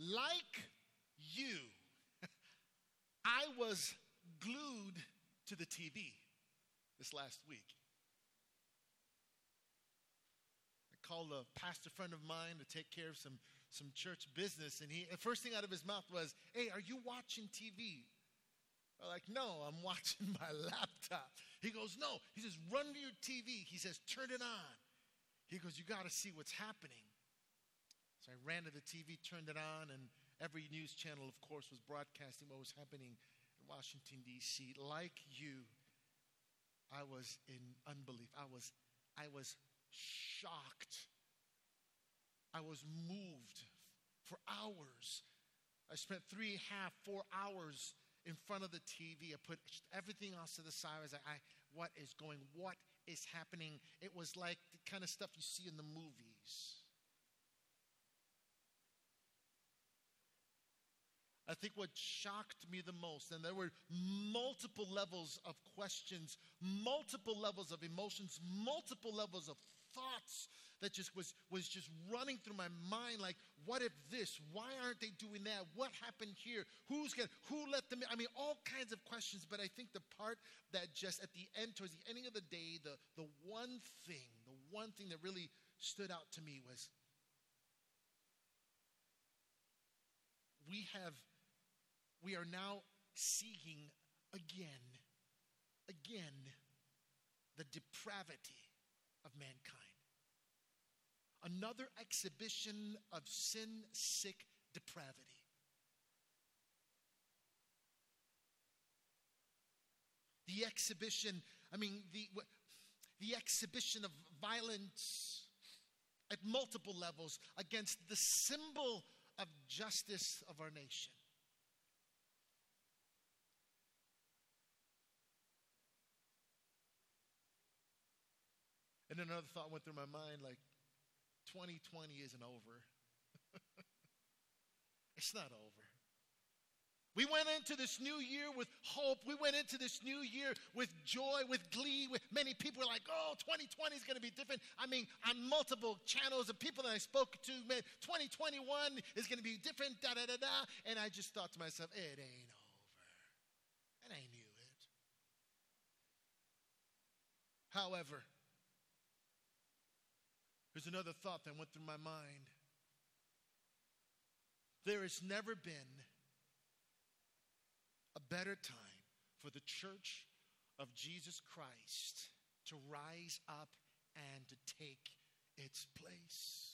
Like you, I was glued to the TV this last week. I called a pastor friend of mine to take care of some, some church business, and he the first thing out of his mouth was, Hey, are you watching TV? I'm like, no, I'm watching my laptop. He goes, no. He says, run to your TV. He says, turn it on. He goes, you got to see what's happening. So I ran to the TV, turned it on, and every news channel, of course, was broadcasting what was happening in Washington, D.C. Like you, I was in unbelief. I was, I was shocked. I was moved for hours. I spent three, half, four hours in front of the TV. I put everything else to the side. I was like, I, what is going, what is happening? It was like the kind of stuff you see in the movies. I think what shocked me the most, and there were multiple levels of questions, multiple levels of emotions, multiple levels of thoughts that just was, was just running through my mind like, what if this? Why aren't they doing that? What happened here? Who's gonna, who let them in? I mean, all kinds of questions, but I think the part that just at the end, towards the ending of the day, the, the one thing, the one thing that really stood out to me was we have, we are now seeing again, again, the depravity of mankind. Another exhibition of sin sick depravity. The exhibition, I mean, the, the exhibition of violence at multiple levels against the symbol of justice of our nation. And then another thought went through my mind like, 2020 isn't over. it's not over. We went into this new year with hope. We went into this new year with joy, with glee. With many people were like, "Oh, 2020 is going to be different." I mean, on multiple channels of people that I spoke to, man, 2021 is going to be different. Da da da da. And I just thought to myself, "It ain't over," and I knew it. However, there's another thought that went through my mind. There has never been a better time for the church of Jesus Christ to rise up and to take its place.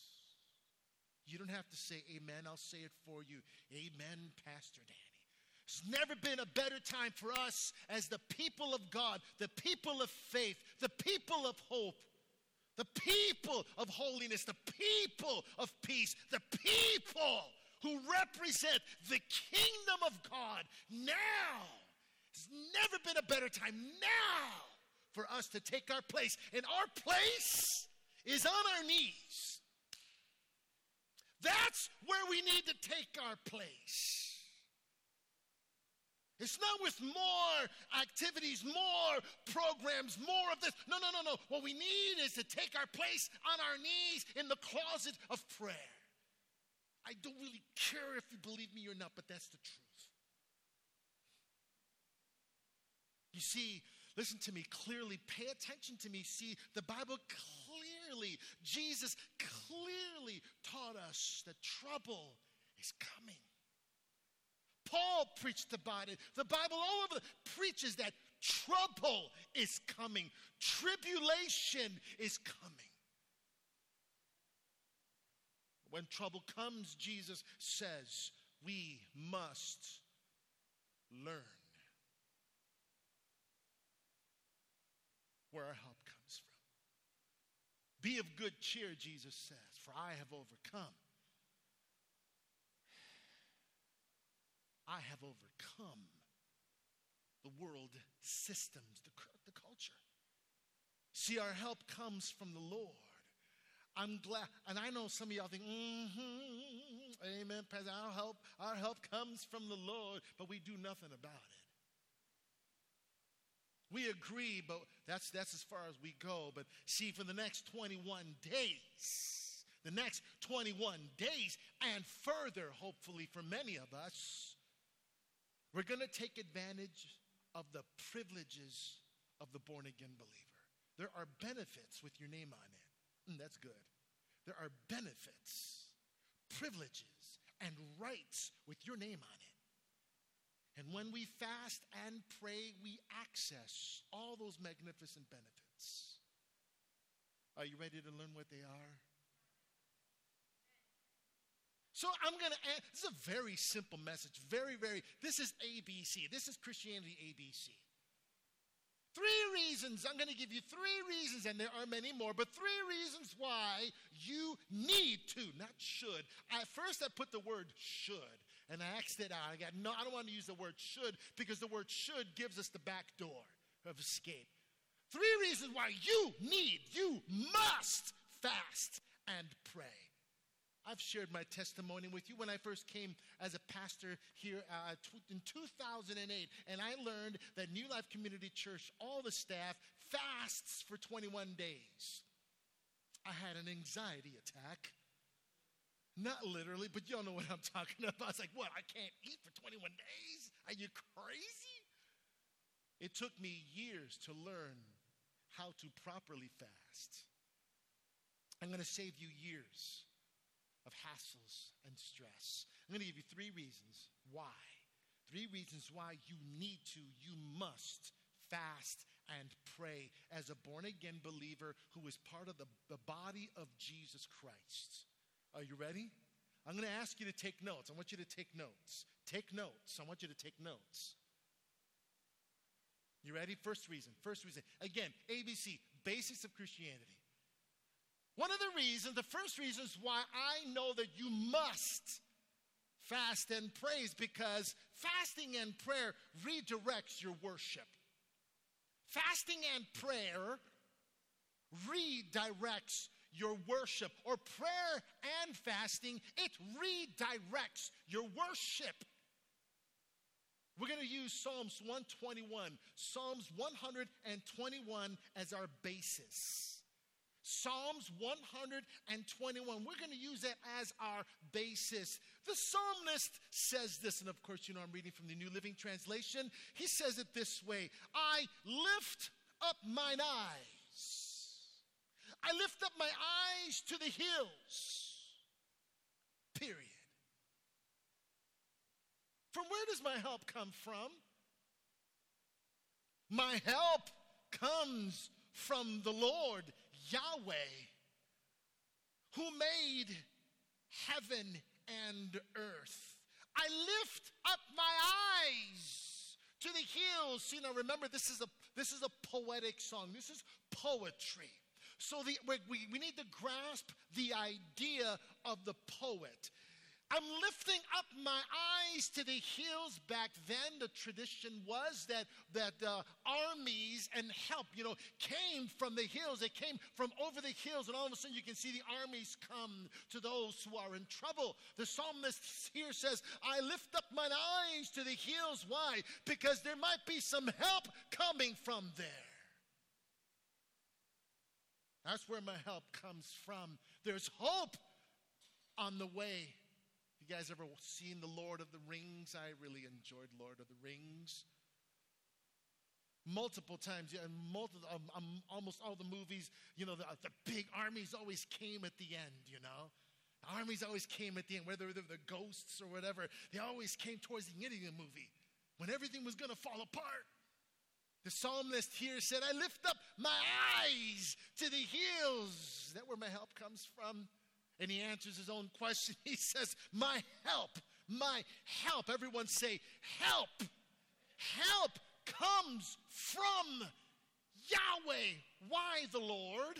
You don't have to say amen, I'll say it for you. Amen, Pastor Danny. There's never been a better time for us as the people of God, the people of faith, the people of hope the people of holiness, the people of peace, the people who represent the kingdom of God now. There's never been a better time now for us to take our place. And our place is on our knees. That's where we need to take our place. It's not with more activities, more programs, more of this. No, no, no, no. What we need is to take our place on our knees in the closet of prayer. I don't really care if you believe me or not, but that's the truth. You see, listen to me clearly, pay attention to me. See, the Bible clearly, Jesus clearly taught us that trouble is coming. Paul preached about it. The Bible all over preaches that trouble is coming, tribulation is coming. When trouble comes, Jesus says, we must learn where our help comes from. Be of good cheer, Jesus says, for I have overcome I have overcome the world systems, the, the culture. See, our help comes from the Lord. I'm glad, and I know some of y'all think, mm-hmm, amen, Pastor, our help, our help comes from the Lord, but we do nothing about it. We agree, but that's, that's as far as we go. But see, for the next 21 days, the next 21 days, and further, hopefully, for many of us, we're going to take advantage of the privileges of the born again believer. There are benefits with your name on it. Mm, that's good. There are benefits, privileges, and rights with your name on it. And when we fast and pray, we access all those magnificent benefits. Are you ready to learn what they are? So I'm going to this is a very simple message. Very, very, this is ABC. This is Christianity ABC. Three reasons, I'm going to give you three reasons, and there are many more, but three reasons why you need to, not should. At first, I put the word should, and I axed it out. I got, no, I don't want to use the word should because the word should gives us the back door of escape. Three reasons why you need, you must fast and pray. I've shared my testimony with you when I first came as a pastor here uh, in 2008, and I learned that New Life Community Church, all the staff, fasts for 21 days. I had an anxiety attack. Not literally, but y'all know what I'm talking about. I was like, what? I can't eat for 21 days? Are you crazy? It took me years to learn how to properly fast. I'm going to save you years of hassles and stress. I'm going to give you three reasons why. Three reasons why you need to, you must fast and pray as a born again believer who is part of the, the body of Jesus Christ. Are you ready? I'm going to ask you to take notes. I want you to take notes. Take notes. I want you to take notes. You ready? First reason. First reason. Again, ABC, basics of Christianity. One of the reasons, the first reasons why I know that you must fast and praise because fasting and prayer redirects your worship. Fasting and prayer redirects your worship, or prayer and fasting, it redirects your worship. We're going to use Psalms 121, Psalms 121 as our basis. Psalms 121. We're going to use that as our basis. The psalmist says this, and of course, you know, I'm reading from the New Living Translation. He says it this way I lift up mine eyes. I lift up my eyes to the hills. Period. From where does my help come from? My help comes from the Lord Yahweh, who made heaven and earth. I lift up my eyes to the hills. You know, remember this is a this is a poetic song. This is poetry. So the, we, we need to grasp the idea of the poet. I'm lifting up my eyes to the hills. Back then, the tradition was that, that uh, armies and help, you know, came from the hills. They came from over the hills, and all of a sudden you can see the armies come to those who are in trouble. The psalmist here says, I lift up mine eyes to the hills. Why? Because there might be some help coming from there. That's where my help comes from. There's hope on the way you guys ever seen The Lord of the Rings? I really enjoyed Lord of the Rings. Multiple times, yeah, multiple, um, um, almost all the movies, you know, the, the big armies always came at the end, you know. The armies always came at the end, whether they're the ghosts or whatever, they always came towards the end of the movie when everything was going to fall apart. The psalmist here said, I lift up my eyes to the hills. That where my help comes from? And he answers his own question. He says, My help, my help. Everyone say, Help. Help comes from Yahweh. Why the Lord?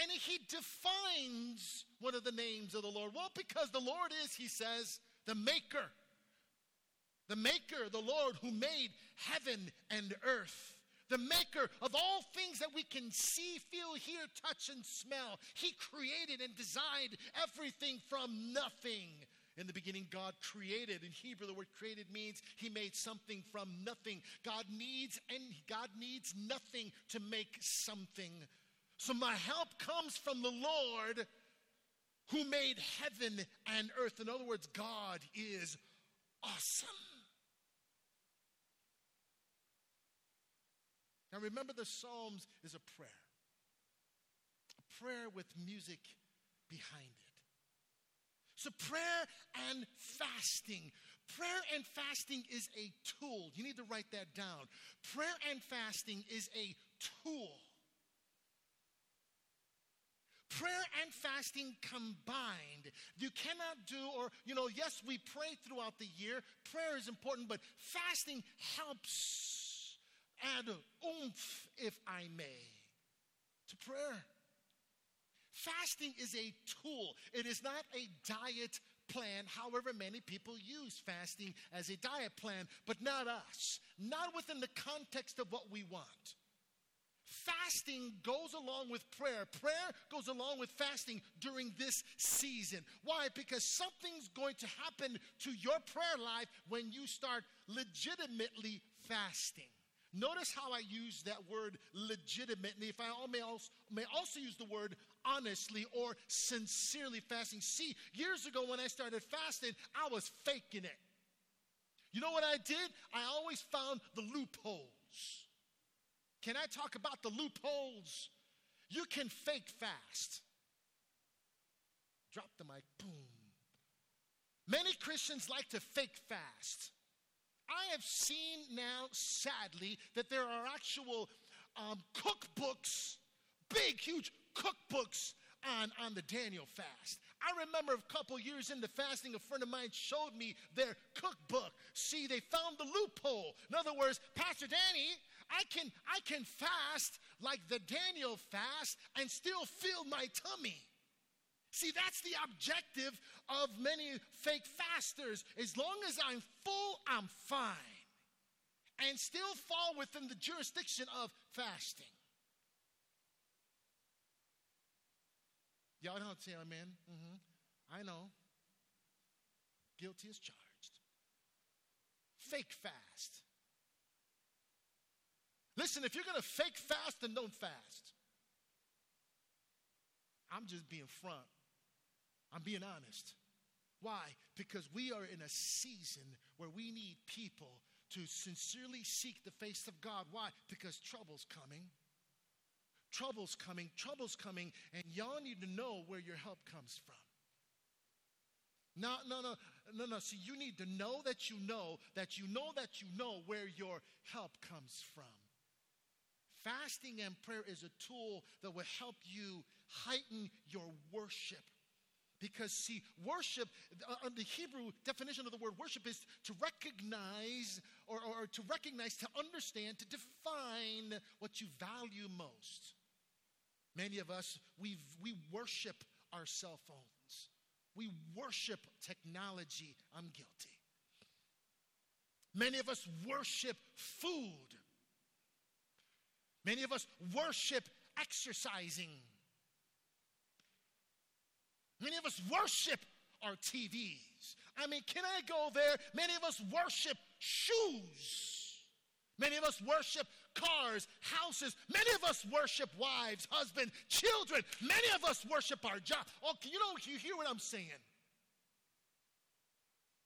And he defines one of the names of the Lord. Well, because the Lord is, he says, the maker. The maker, the Lord who made heaven and earth the maker of all things that we can see, feel, hear, touch, and smell. He created and designed everything from nothing. In the beginning, God created. In Hebrew, the word created means He made something from nothing. God needs and God needs nothing to make something. So my help comes from the Lord who made heaven and earth. In other words, God is awesome. Now remember, the Psalms is a prayer, a prayer with music behind it. So, prayer and fasting. Prayer and fasting is a tool. You need to write that down. Prayer and fasting is a tool prayer and fasting combined. You cannot do, or, you know, yes, we pray throughout the year. Prayer is important, but fasting helps add oomph, if I may, to prayer. Fasting is a tool, it is not a diet plan, however, many people use fasting as a diet plan, but not us, not within the context of what we want. Fasting goes along with prayer. Prayer goes along with fasting during this season. Why? Because something's going to happen to your prayer life when you start legitimately fasting. Notice how I use that word legitimately. If I may also, may also use the word honestly or sincerely fasting. See, years ago when I started fasting, I was faking it. You know what I did? I always found the loopholes. Can I talk about the loopholes? You can fake fast. Drop the mic, boom. Many Christians like to fake fast. I have seen now, sadly, that there are actual um, cookbooks, big, huge cookbooks on, on the Daniel fast. I remember a couple years into fasting, a friend of mine showed me their cookbook. See, they found the loophole. In other words, Pastor Danny, I can, I can fast like the Daniel fast and still fill my tummy. See, that's the objective of many fake fasters. As long as I'm full, I'm fine. And still fall within the jurisdiction of fasting. Y'all don't say amen? Mm-hmm. I know. Guilty as charged. Fake fast. Listen, if you're going to fake fast, then don't fast. I'm just being front. I'm being honest. Why? Because we are in a season where we need people to sincerely seek the face of God. Why? Because trouble's coming. Trouble's coming, trouble's coming, and y'all need to know where your help comes from. No, no, no, no, no. See, you need to know that you know that you know that you know where your help comes from. Fasting and prayer is a tool that will help you heighten your worship. Because, see, worship, uh, the Hebrew definition of the word worship is to recognize or, or to recognize, to understand, to define what you value most. Many of us, we we worship our cell phones, we worship technology. I'm guilty. Many of us worship food. Many of us worship exercising. Many of us worship our TVs. I mean, can I go there? Many of us worship shoes. Many of us worship cars, houses. Many of us worship wives, husbands, children. Many of us worship our job. Oh, you know, you hear what I'm saying?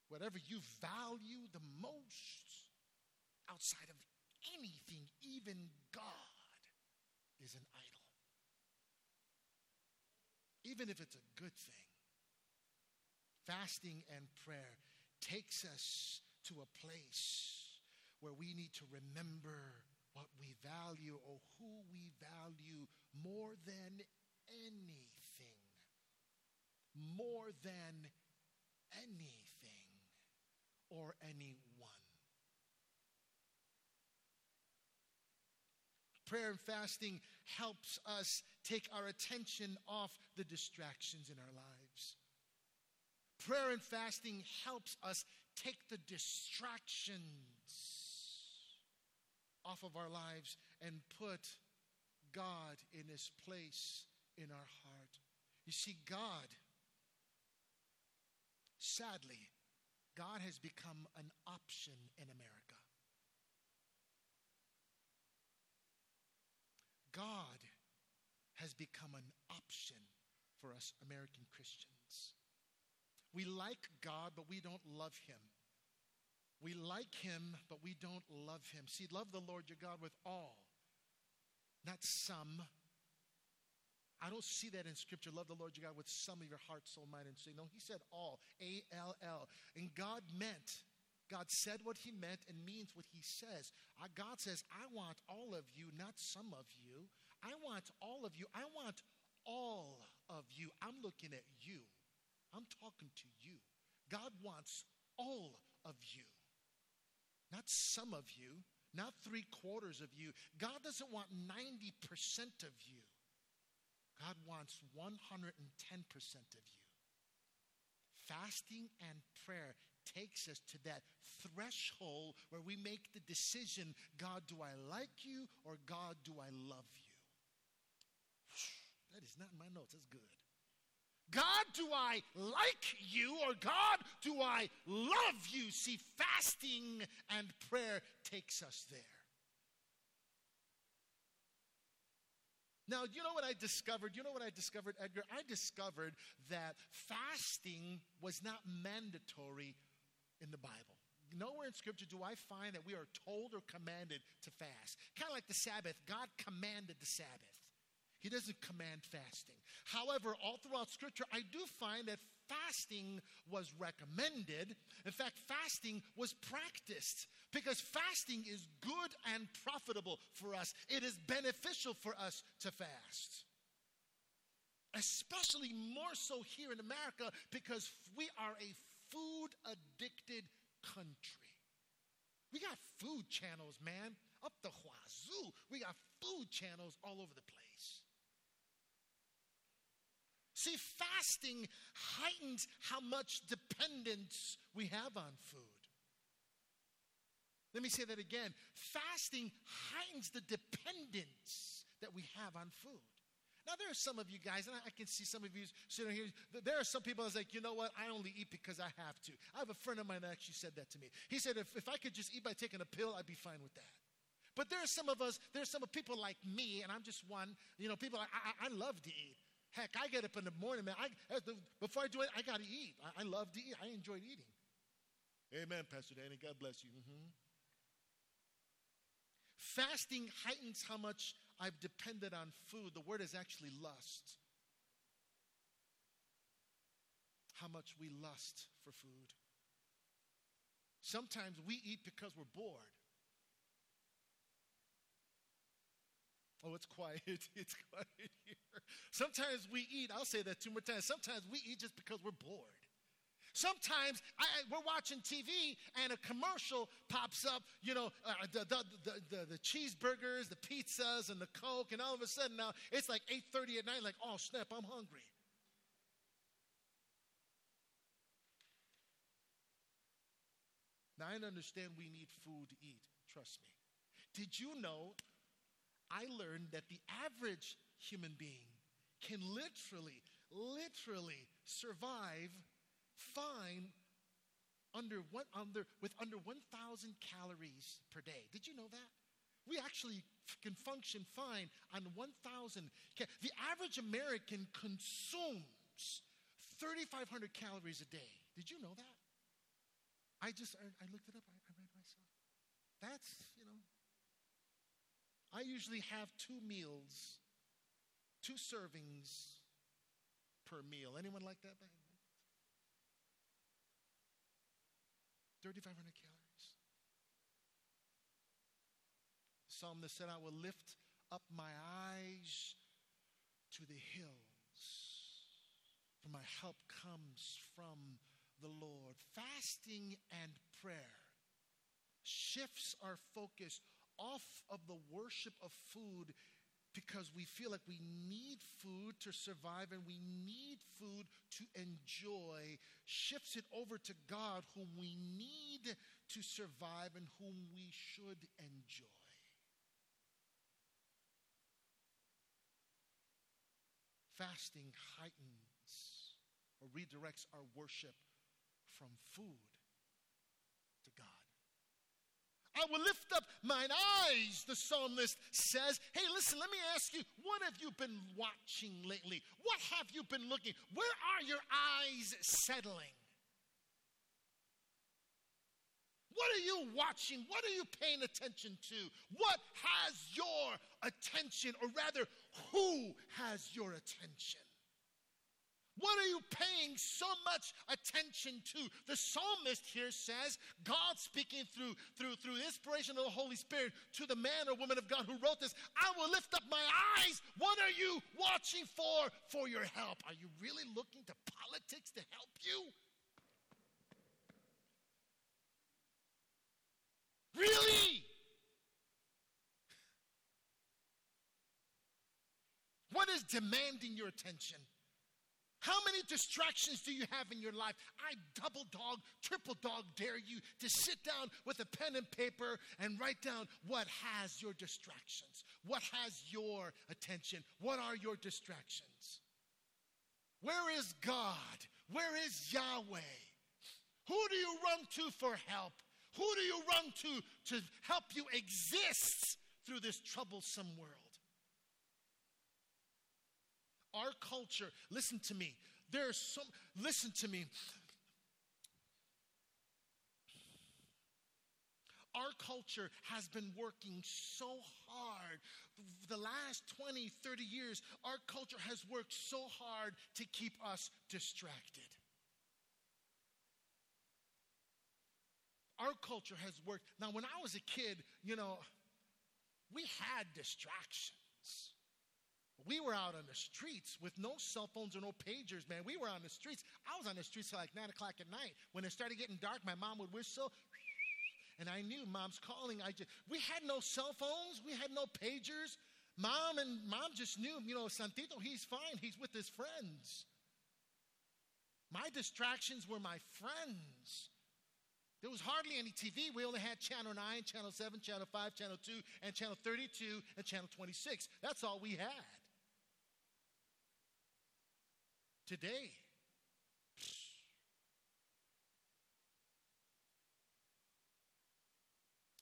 Whatever you value the most outside of anything, even God is an. Even if it's a good thing. Fasting and prayer takes us to a place where we need to remember what we value or who we value more than anything. More than anything or anyone. Prayer and fasting helps us take our attention off the distractions in our lives. Prayer and fasting helps us take the distractions off of our lives and put God in his place in our heart. You see, God, sadly, God has become an option in America. God has become an option for us American Christians. We like God, but we don't love Him. We like Him, but we don't love Him. See, love the Lord your God with all, not some. I don't see that in Scripture. Love the Lord your God with some of your heart, soul, mind, and strength. No, He said all, A L L. And God meant, God said what He meant and means what He says. God says, I want all of you, not some of you. I want all of you. I want all of you. I'm looking at you. I'm talking to you. God wants all of you, not some of you, not three quarters of you. God doesn't want 90% of you. God wants 110% of you. Fasting and prayer takes us to that threshold where we make the decision God, do I like you or God, do I love you? That is not in my notes. That's good. God, do I like you or God, do I love you? See, fasting and prayer takes us there. Now, you know what I discovered? You know what I discovered, Edgar? I discovered that fasting was not mandatory in the Bible. Nowhere in Scripture do I find that we are told or commanded to fast. Kind of like the Sabbath, God commanded the Sabbath. He doesn't command fasting. However, all throughout Scripture, I do find that fasting was recommended. In fact, fasting was practiced because fasting is good and profitable for us. It is beneficial for us to fast. Especially more so here in America because we are a food addicted country. We got food channels, man, up the wazoo. We got food channels all over the place. See, fasting heightens how much dependence we have on food. Let me say that again. Fasting heightens the dependence that we have on food. Now, there are some of you guys, and I can see some of you sitting here. There are some people that's like, you know what? I only eat because I have to. I have a friend of mine that actually said that to me. He said, if, if I could just eat by taking a pill, I'd be fine with that. But there are some of us, there are some of people like me, and I'm just one. You know, people, I, I, I love to eat. Heck, I get up in the morning, man. I, before I do it, I got to eat. I, I, love to eat. I enjoy eating. Amen, Pastor Danny. God bless you. Mm-hmm. Fasting heightens how much I've depended on food. The word is actually lust. How much we lust for food. Sometimes we eat because we're bored. Oh, it's quiet. It's quiet here. Sometimes we eat, I'll say that two more times. Sometimes we eat just because we're bored. Sometimes I, we're watching TV and a commercial pops up, you know, uh, the, the, the, the, cheeseburgers, the pizzas, and the Coke, and all of a sudden now it's like 8.30 at night, like, oh, snap, I'm hungry. Now, I understand we need food to eat, trust me. Did you know I learned that the average human being can literally, literally survive fine under one, under, with under 1,000 calories per day. Did you know that? We actually can function fine on 1,000. The average American consumes 3,500 calories a day. Did you know that? I just, I, I looked it up. I, I read myself. That's, you know, I usually have two meals, two servings per meal. Anyone like that? 3,500 calories. Psalmist said, I will lift up my eyes to the hills, for my help comes from the Lord. Fasting and prayer shifts our focus off of the worship of food because we feel like we need food to survive and we need food to enjoy, shifts it over to God, whom we need to survive and whom we should enjoy. Fasting heightens or redirects our worship from food I will lift up mine eyes, the psalmist says. Hey, listen, let me ask you, what have you been watching lately? What have you been looking? Where are your eyes settling? What are you watching? What are you paying attention to? What has your attention, or rather, who has your attention? What are you paying so much attention to? The psalmist here says, God speaking through, through, through inspiration of the Holy Spirit to the man or woman of God who wrote this, I will lift up my eyes. What are you watching for for your help? Are you really looking to politics to help you? Really? What is demanding your attention? How many distractions do you have in your life? I double dog, triple dog dare you to sit down with a pen and paper and write down what has your distractions. What has your attention? What are your distractions? Where is God? Where is Yahweh? Who do you run to for help? Who do you run to to help you exist through this troublesome world? Our culture, listen to me. There's some, listen to me. Our culture has been working so hard. The last 20, 30 years, our culture has worked so hard to keep us distracted. Our culture has worked. Now, when I was a kid, you know, we had distractions. We were out on the streets with no cell phones or no pagers, man. We were on the streets. I was on the streets till like 9 o'clock at night. When it started getting dark, my mom would whistle, and I knew mom's calling. I just, we had no cell phones, we had no pagers. Mom and mom just knew, you know, Santito, he's fine. He's with his friends. My distractions were my friends. There was hardly any TV. We only had Channel 9, Channel 7, Channel 5, Channel 2, and Channel 32, and Channel 26. That's all we had. Today,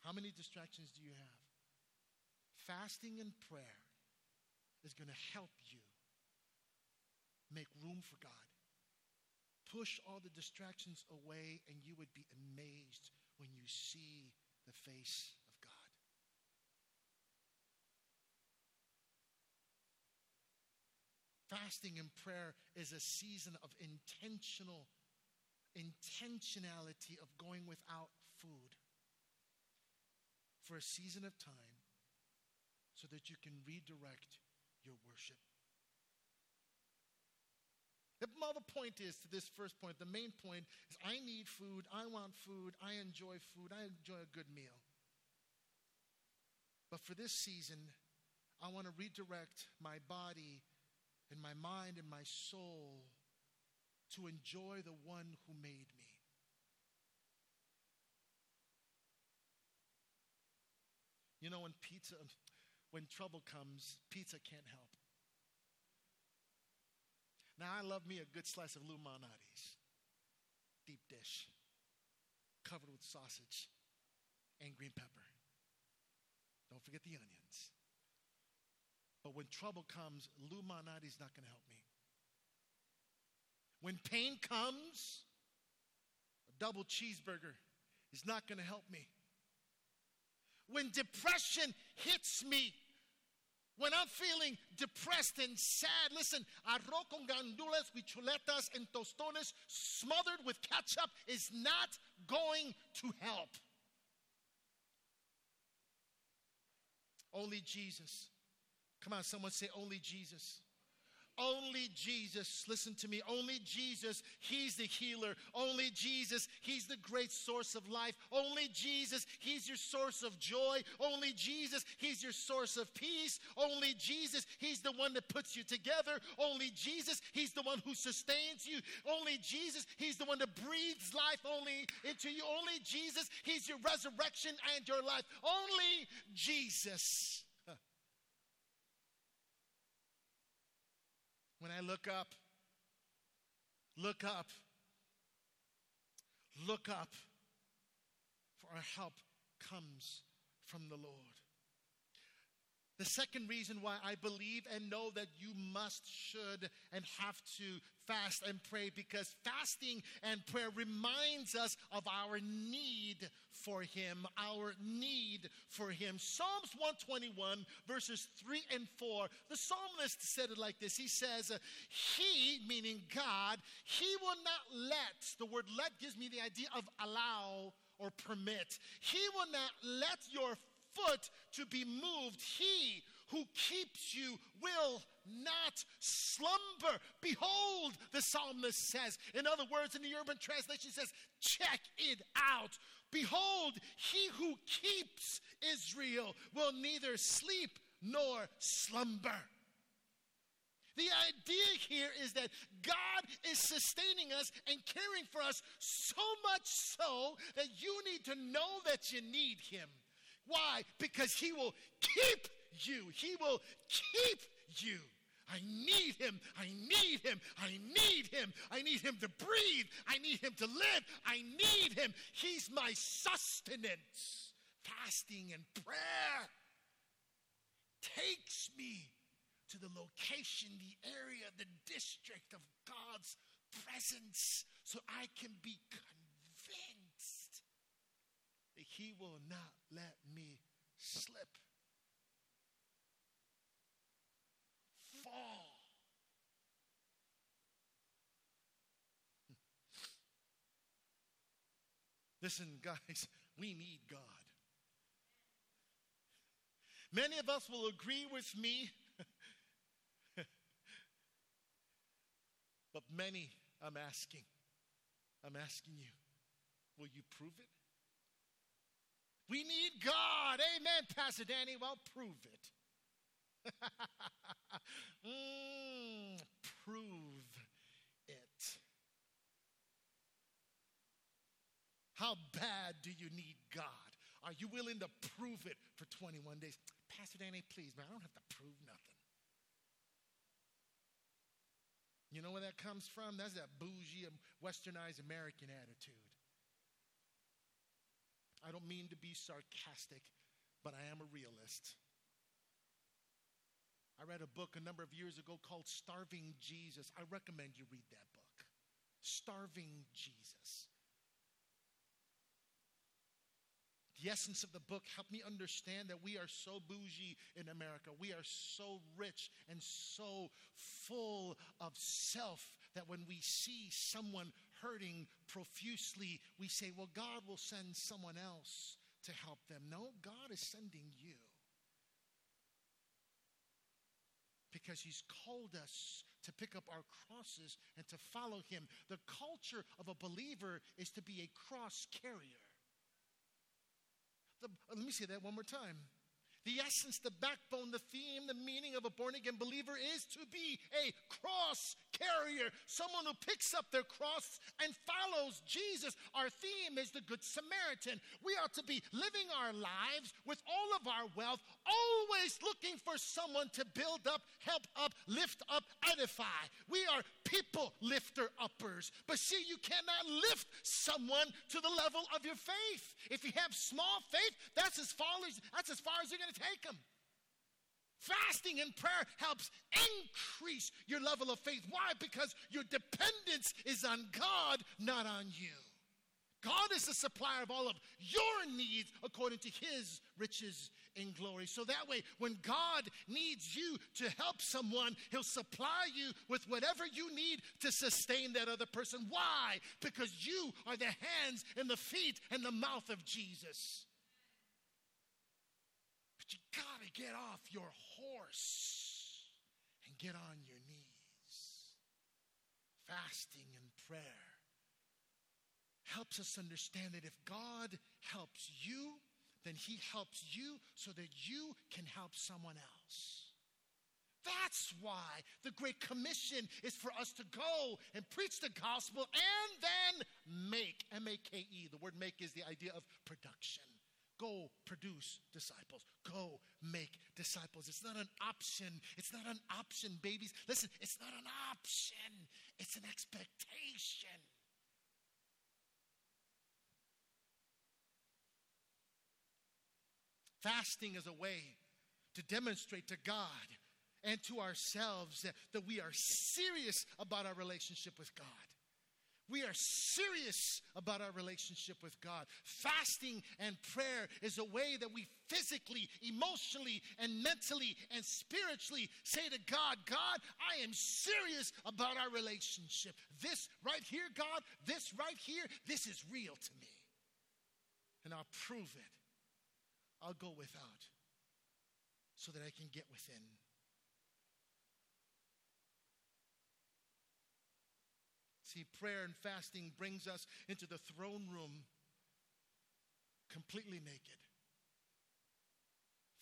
how many distractions do you have? Fasting and prayer is going to help you make room for God push all the distractions away, and you would be amazed when you see the face of God. Fasting and prayer is a season of intentional intentionality of going without food for a season of time so that you can redirect your worship. The point is to this first point, the main point is I need food, I want food, I enjoy food, I enjoy a good meal. But for this season, I want to redirect my body and my mind and my soul to enjoy the one who made me. You know, when pizza, when trouble comes, pizza can't help. Now, I love me a good slice of Lou Malnati's, deep dish, covered with sausage and green pepper. Don't forget the onions. But when trouble comes, Lou Malnati's not going to help me. When pain comes, a double cheeseburger is not going to help me. When depression hits me, when I'm feeling depressed and sad, listen, arroz con gandules with chuletas and tostones smothered with ketchup is not going to help. Only Jesus. Come on, someone say, Only Jesus. Only Jesus, listen to me, only Jesus, He's the healer. Only Jesus, He's the great source of life. Only Jesus, He's your source of joy. Only Jesus, He's your source of peace. Only Jesus, He's the one that puts you together. Only Jesus, He's the one who sustains you. Only Jesus, He's the one that breathes life only into you. Only Jesus, He's your resurrection and your life. Only Jesus. When I look up, look up, look up for our help comes from the Lord. The second reason why I believe and know that you must, should, and have to fast and pray because fasting and prayer reminds us of our need for Him, our need for Him. Psalms 121, verses 3 and 4, the psalmist said it like this He says, He, meaning God, He will not let, the word let gives me the idea of allow or permit. He will not let your foot to be moved. He who keeps you will not slumber. Behold, the psalmist says. In other words, in the urban translation says, check it out. Behold, he who keeps Israel will neither sleep nor slumber. The idea here is that God is sustaining us and caring for us so much so that you need to know that you need Him. Why? Because He will keep you, He will keep you. I need him. I need him. I need him. I need him to breathe. I need him to live. I need him. He's my sustenance. Fasting and prayer takes me to the location, the area, the district of God's presence so I can be that He will not let me slip. Fall. Listen, guys, we need God. Many of us will agree with me But many, I'm asking, I'm asking you, will you prove it? We need God. Amen, Pastor Danny. Well, prove it. mm, prove it. How bad do you need God? Are you willing to prove it for 21 days? Pastor Danny, please, man, I don't have to prove nothing. You know where that comes from? That's that bougie, westernized American attitude. I don't mean to be sarcastic, but I am a realist. I read a book a number of years ago called Starving Jesus. I recommend you read that book. Starving Jesus. the essence of the book helped me understand that we are so bougie in America. We are so rich and so full of self that when we see someone hurting profusely, we say, Well, God will send someone else to help them. No, God is sending you. Because he's called us to pick up our crosses and to follow him. The culture of a believer is to be a cross carrier. The, let me say that one more time. The essence, the backbone, the theme, the meaning of a born again believer is to be a cross carrier, someone who picks up their cross and follows Jesus. Our theme is the Good Samaritan. We ought to be living our lives with all of our wealth, always looking for someone to build up, help up, lift up, edify. We are people lifter uppers. But see, you cannot lift someone to the level of your faith. If you have small faith, that's as far as that's as far as you're going to take them. Fasting and prayer helps increase your level of faith. Why? Because your dependence is on God, not on you. God is the supplier of all of your needs according to his riches in glory. So that way, when God needs you to help someone, he'll supply you with whatever you need to sustain that other person. Why? Because you are the hands and the feet and the mouth of Jesus. But you got to get off your horse and get on your knees. Fasting and prayer helps us understand that if God helps you, then He helps you so that you can help someone else. That's why the Great Commission is for us to go and preach the gospel and then make. M A K E. The word make is the idea of production. Go produce disciples. Go make disciples. It's not an option. It's not an option, babies. Listen, it's not an option, it's an expectation. Fasting is a way to demonstrate to God and to ourselves that, that we are serious about our relationship with God. We are serious about our relationship with God. Fasting and prayer is a way that we physically, emotionally, and mentally and spiritually say to God, God, I am serious about our relationship. This right here, God, this right here, this is real to me. And I'll prove it. I'll go without so that I can get within. See, prayer and fasting brings us into the throne room completely naked.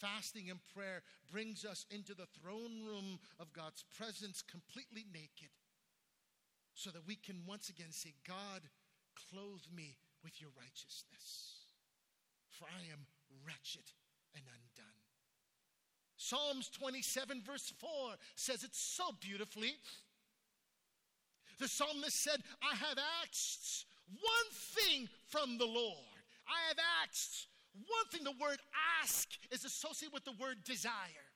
Fasting and prayer brings us into the throne room of God's presence completely naked so that we can once again say, God, clothe me with your righteousness, for I am wretched and undone. Psalms 27, verse 4 says it so beautifully. The psalmist said, I have asked one thing from the Lord. I have asked one thing. The word ask is associated with the word desire.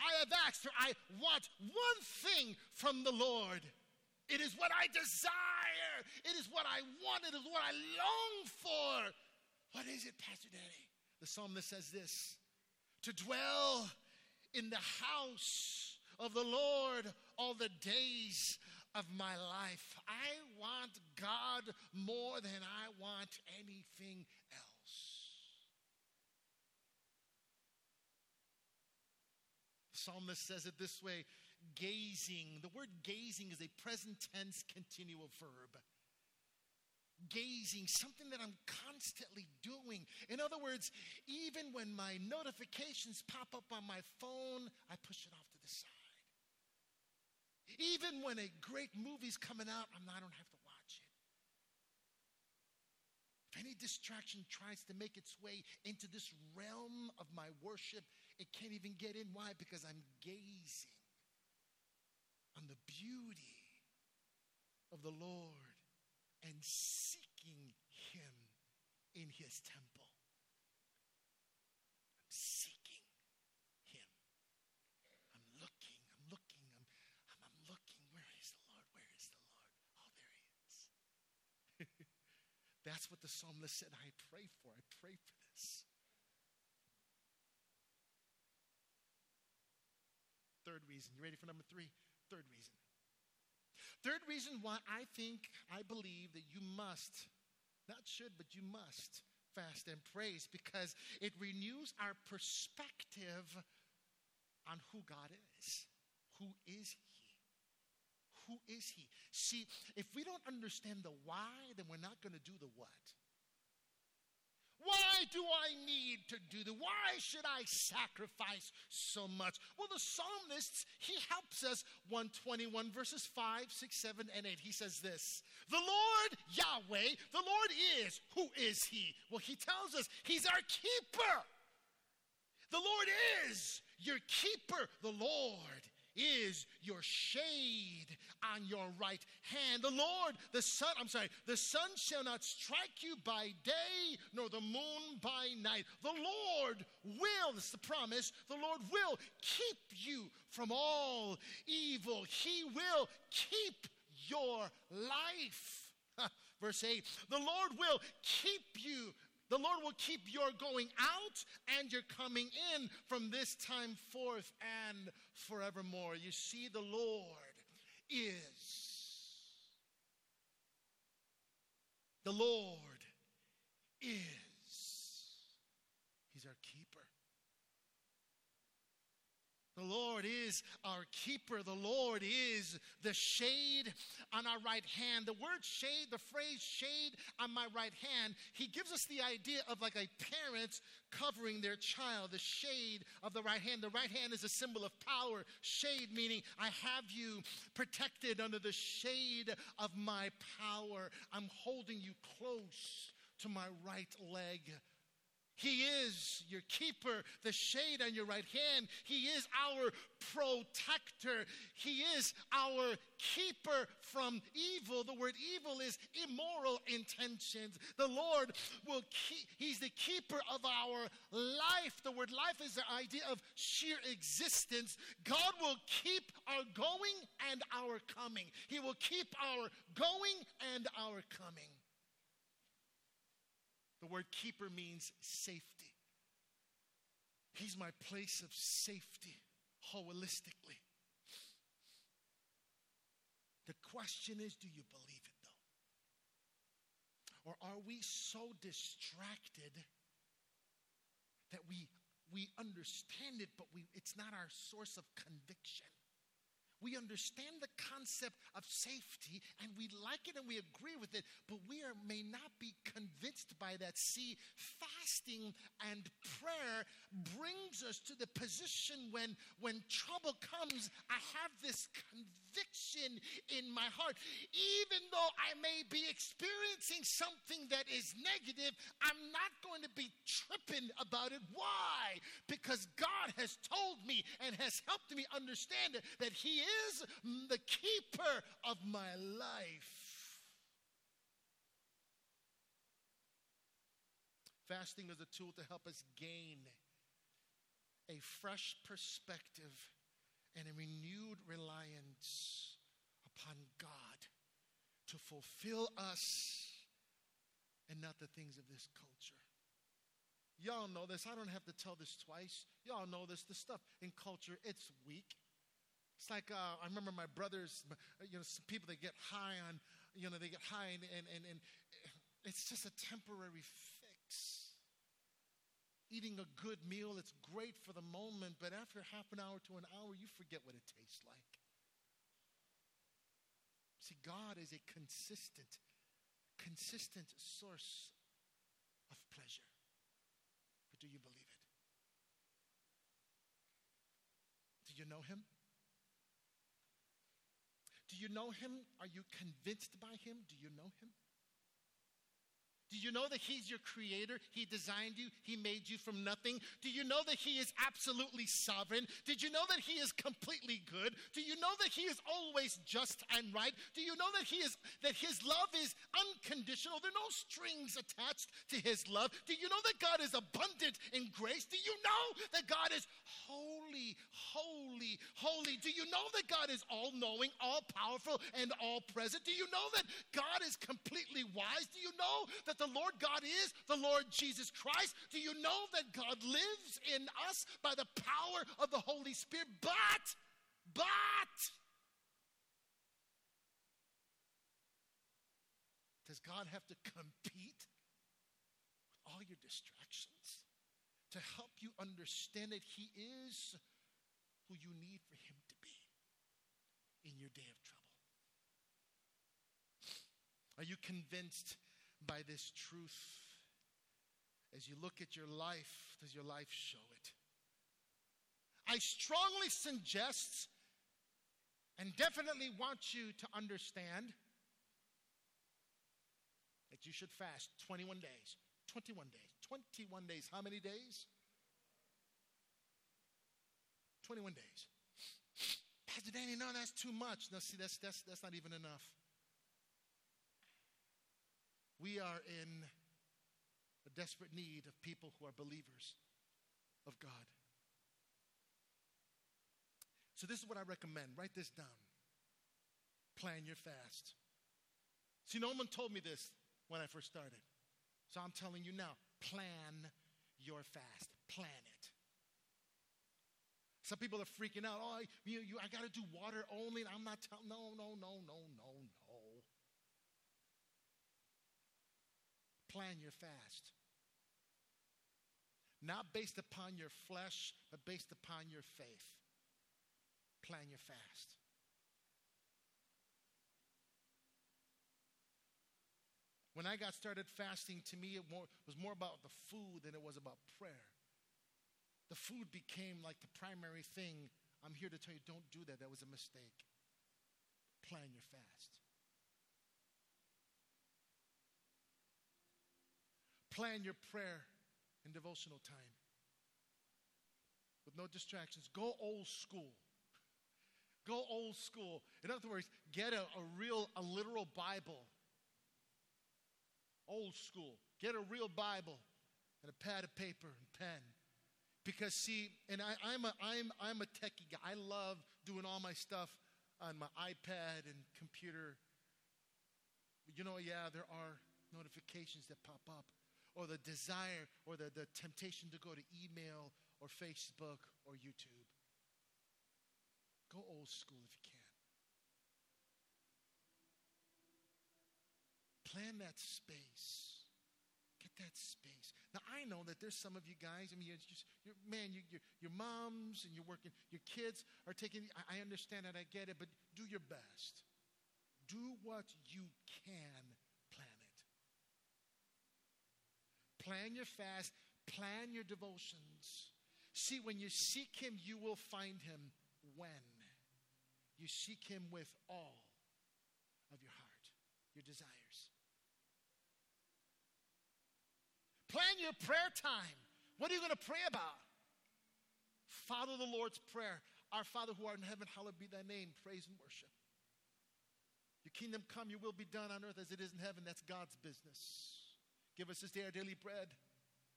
I have asked, or I want one thing from the Lord. It is what I desire. It is what I want. It is what I long for. What is it, Pastor Danny? The psalmist says this to dwell in the house of the Lord all the days of my life. I want God more than I want anything else. The psalmist says it this way gazing. The word gazing is a present tense continual verb. Gazing, something that I'm constantly doing. In other words, even when my notifications pop up on my phone, I push it off to the side. Even when a great movie's coming out, I'm not, I don't have to watch it. If any distraction tries to make its way into this realm of my worship, it can't even get in. Why? Because I'm gazing on the beauty of the Lord and seeking Him in His temple. That's what the psalmist said. I pray for. I pray for this. Third reason. You ready for number three? Third reason. Third reason why I think, I believe that you must, not should, but you must fast and praise because it renews our perspective on who God is. Who is? Who is he? See, if we don't understand the why, then we're not going to do the what. Why do I need to do the? Why should I sacrifice so much? Well, the psalmist, he helps us 121 verses 5, 6, 7, and 8. He says this The Lord Yahweh, the Lord is. Who is he? Well, he tells us he's our keeper. The Lord is your keeper. The Lord is your shade on your right hand. The Lord, the sun, I'm sorry, the sun shall not strike you by day, nor the moon by night. The Lord will, this is the promise, the Lord will keep you from all evil. He will keep your life. Verse 8 The Lord will keep you the Lord will keep your going out and your coming in from this time forth and forevermore. You see, the Lord is. The Lord is. He's our keeper. The Lord is our keeper. The Lord is the shade on our right hand. The word shade, the phrase shade on my right hand, he gives us the idea of like a parent covering their child, the shade of the right hand. The right hand is a symbol of power. Shade meaning I have you protected under the shade of my power. I'm holding you close to my right leg He is your keeper, the shade on your right hand. He is our protector. He is our keeper from evil. The word evil is immoral intentions. The Lord will keep, He's the keeper of our life. The word life is the idea of sheer existence. God will keep our going and our coming. He will keep our going and our coming. The word keeper means safety. He's my place of safety holistically. The question is do you believe it though? Or are we so distracted that we, we understand it, but we, it's not our source of conviction? We understand the concept of safety and we like it and we agree with it, but we are, may not be convinced by that. See, fasting and prayer brings us to the position when, when trouble comes, I have this conviction in my heart. Even though I may be experiencing something that is negative, I'm not going to be tripping about it. Why? Because God has told me and has helped me understand that He is the keeper of my life. Fasting is a tool to help us gain a fresh perspective and a renewed reliance upon God to fulfill us and not the things of this culture. Y'all know this. I don't have to tell this twice. Y'all know this. The stuff in culture, it's weak. It's like uh, I remember my brothers, you know, some people that get high on, you know, they get high and, and, and it's just a temporary fix. Eating a good meal, it's great for the moment, but after half an hour to an hour, you forget what it tastes like. See, God is a consistent, consistent source of pleasure. But do you believe it? Do you know Him? Do you know him? Are you convinced by him? Do you know him? Do you know that He's your creator? He designed you, He made you from nothing. Do you know that He is absolutely sovereign? Did you know that He is completely good? Do you know that He is always just and right? Do you know that He is that His love is unconditional? There are no strings attached to His love. Do you know that God is abundant in grace? Do you know that God is holy, holy, holy? Holy. Do you know that God is all knowing, all powerful, and all present? Do you know that God is completely wise? Do you know that the Lord God is the Lord Jesus Christ? Do you know that God lives in us by the power of the Holy Spirit? But, but, does God have to compete with all your distractions to help you understand that He is who you need for Him to be in your day of trouble? Are you convinced by this truth. As you look at your life, does your life show it? I strongly suggest and definitely want you to understand that you should fast 21 days. 21 days. 21 days. How many days? 21 days. Pastor Danny, no, that's too much. No, see, that's, that's, that's not even enough. We are in a desperate need of people who are believers of God. So, this is what I recommend. Write this down. Plan your fast. See, no one told me this when I first started. So, I'm telling you now plan your fast. Plan it. Some people are freaking out. Oh, you, you, I got to do water only. I'm not telling. No, no, no, no, no, no. plan your fast. Not based upon your flesh, but based upon your faith. Plan your fast. When I got started fasting, to me, it was more about the food than it was about prayer. The food became like the primary thing. I'm here to tell you don't do that. That was a mistake. Plan your fast. plan your prayer in devotional time with no distractions. Go old school. Go old school. In other words, get a, a real, a literal Bible. Old school. Get a real Bible and a pad of paper and pen. Because see, and I, I'm a I'm I'm a techie guy. I love doing all my stuff on my iPad and computer. You know, yeah, there are notifications that pop up, or the desire or the, the temptation to go to email or Facebook or YouTube. Go old school if you can. Plan that space. Get that space. Now, I know that there's some of you guys, I mean, it's just, you're, man, you, you, your moms and you're working, your kids are taking, I, I understand that, I get it, but do your best. Do what you can plan it. Plan your fast, plan your devotions. See, when you seek Him, you will find Him when you seek Him with all of your heart, your desires. Plan your prayer time. What are you going to pray about? Follow the Lord's Prayer. Our Father who art in heaven, hallowed be thy name. Praise and worship. Your kingdom come, your will be done on earth as it is in heaven. That's God's business. Give us this day our daily bread.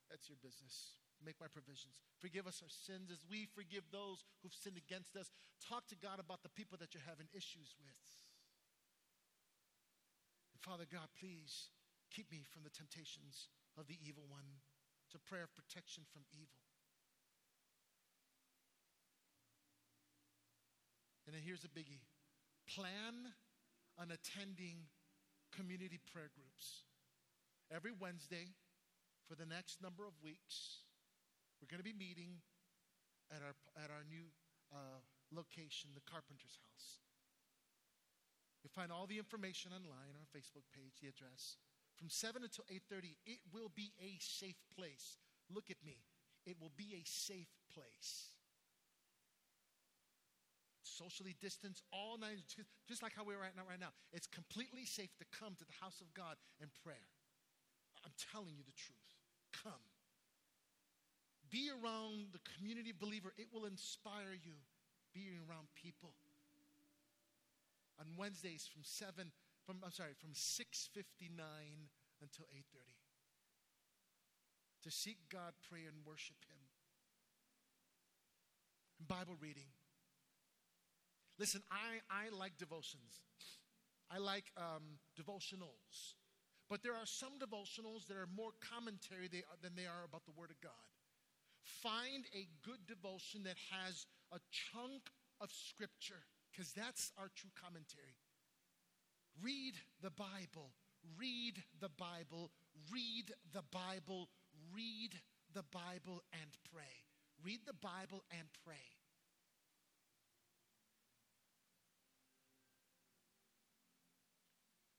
That's your business make my provisions. Forgive us our sins as we forgive those who've sinned against us. Talk to God about the people that you're having issues with. And Father God, please keep me from the temptations of the evil one, to prayer of protection from evil. And then here's a biggie plan on attending community prayer groups every Wednesday for the next number of weeks we're going to be meeting at our, at our new uh, location, the Carpenter's House. You'll find all the information online on our Facebook page, the address. From 7 until 8.30, it will be a safe place. Look at me. It will be a safe place. Socially distanced all night, just like how we're right now, right now. It's completely safe to come to the house of God and prayer. I'm telling you the truth. Come. Be around the community believer. It will inspire you. being around people. On Wednesdays from 7, from I'm sorry, from 6:59 until 8:30. To seek God, pray, and worship Him. Bible reading. Listen, I, I like devotions. I like um, devotionals. But there are some devotionals that are more commentary than they are about the Word of God. Find a good devotion that has a chunk of scripture, because that's our true commentary. Read the Bible, read the Bible, read the Bible, read the Bible and pray. Read the Bible and pray.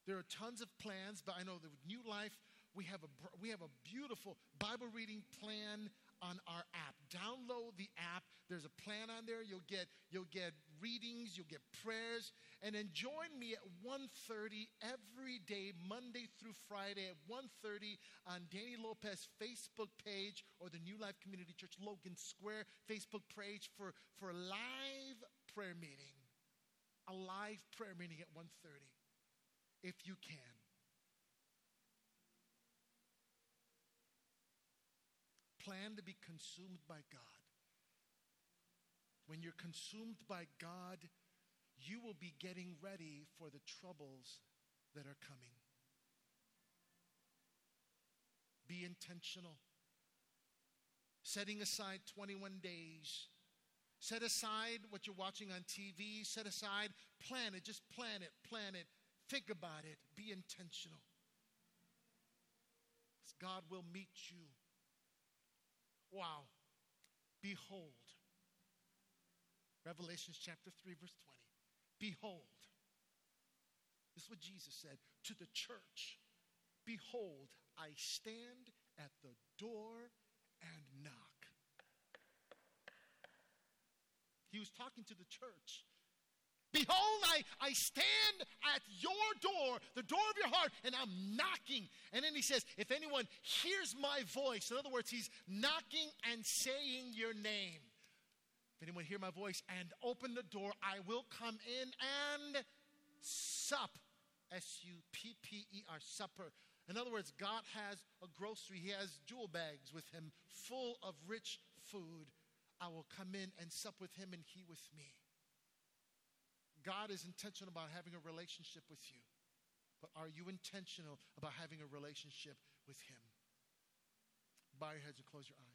There are tons of plans, but I know that with New Life, we have a, we have a beautiful Bible reading plan on our app. Download the app. There's a plan on there. You'll get you'll get readings, you'll get prayers, and then join me at 1:30 every day, Monday through Friday at 1:30 on Danny Lopez Facebook page or the New Life Community Church Logan Square Facebook page for for a live prayer meeting. A live prayer meeting at 1:30 if you can. plan to be consumed by God. When you're consumed by God, you will be getting ready for the troubles that are coming. Be intentional. Setting aside 21 days. Set aside what you're watching on TV. Set aside, plan it. Just plan it, plan it. Think about it. Be intentional. God will meet you Wow. Behold. Revelations chapter 3, verse 20. Behold. This is what Jesus said to the church Behold, I stand at the door and knock. He was talking to the church. Behold, I, I stand at your door, the door of your heart, and I'm knocking. And then he says, If anyone hears my voice, in other words, he's knocking and saying your name. If anyone hear my voice and open the door, I will come in and sup. S U P P E R, supper. In other words, God has a grocery, He has jewel bags with Him full of rich food. I will come in and sup with Him and He with me. God is intentional about having a relationship with you. But are you intentional about having a relationship with Him? Bow your heads and close your eyes.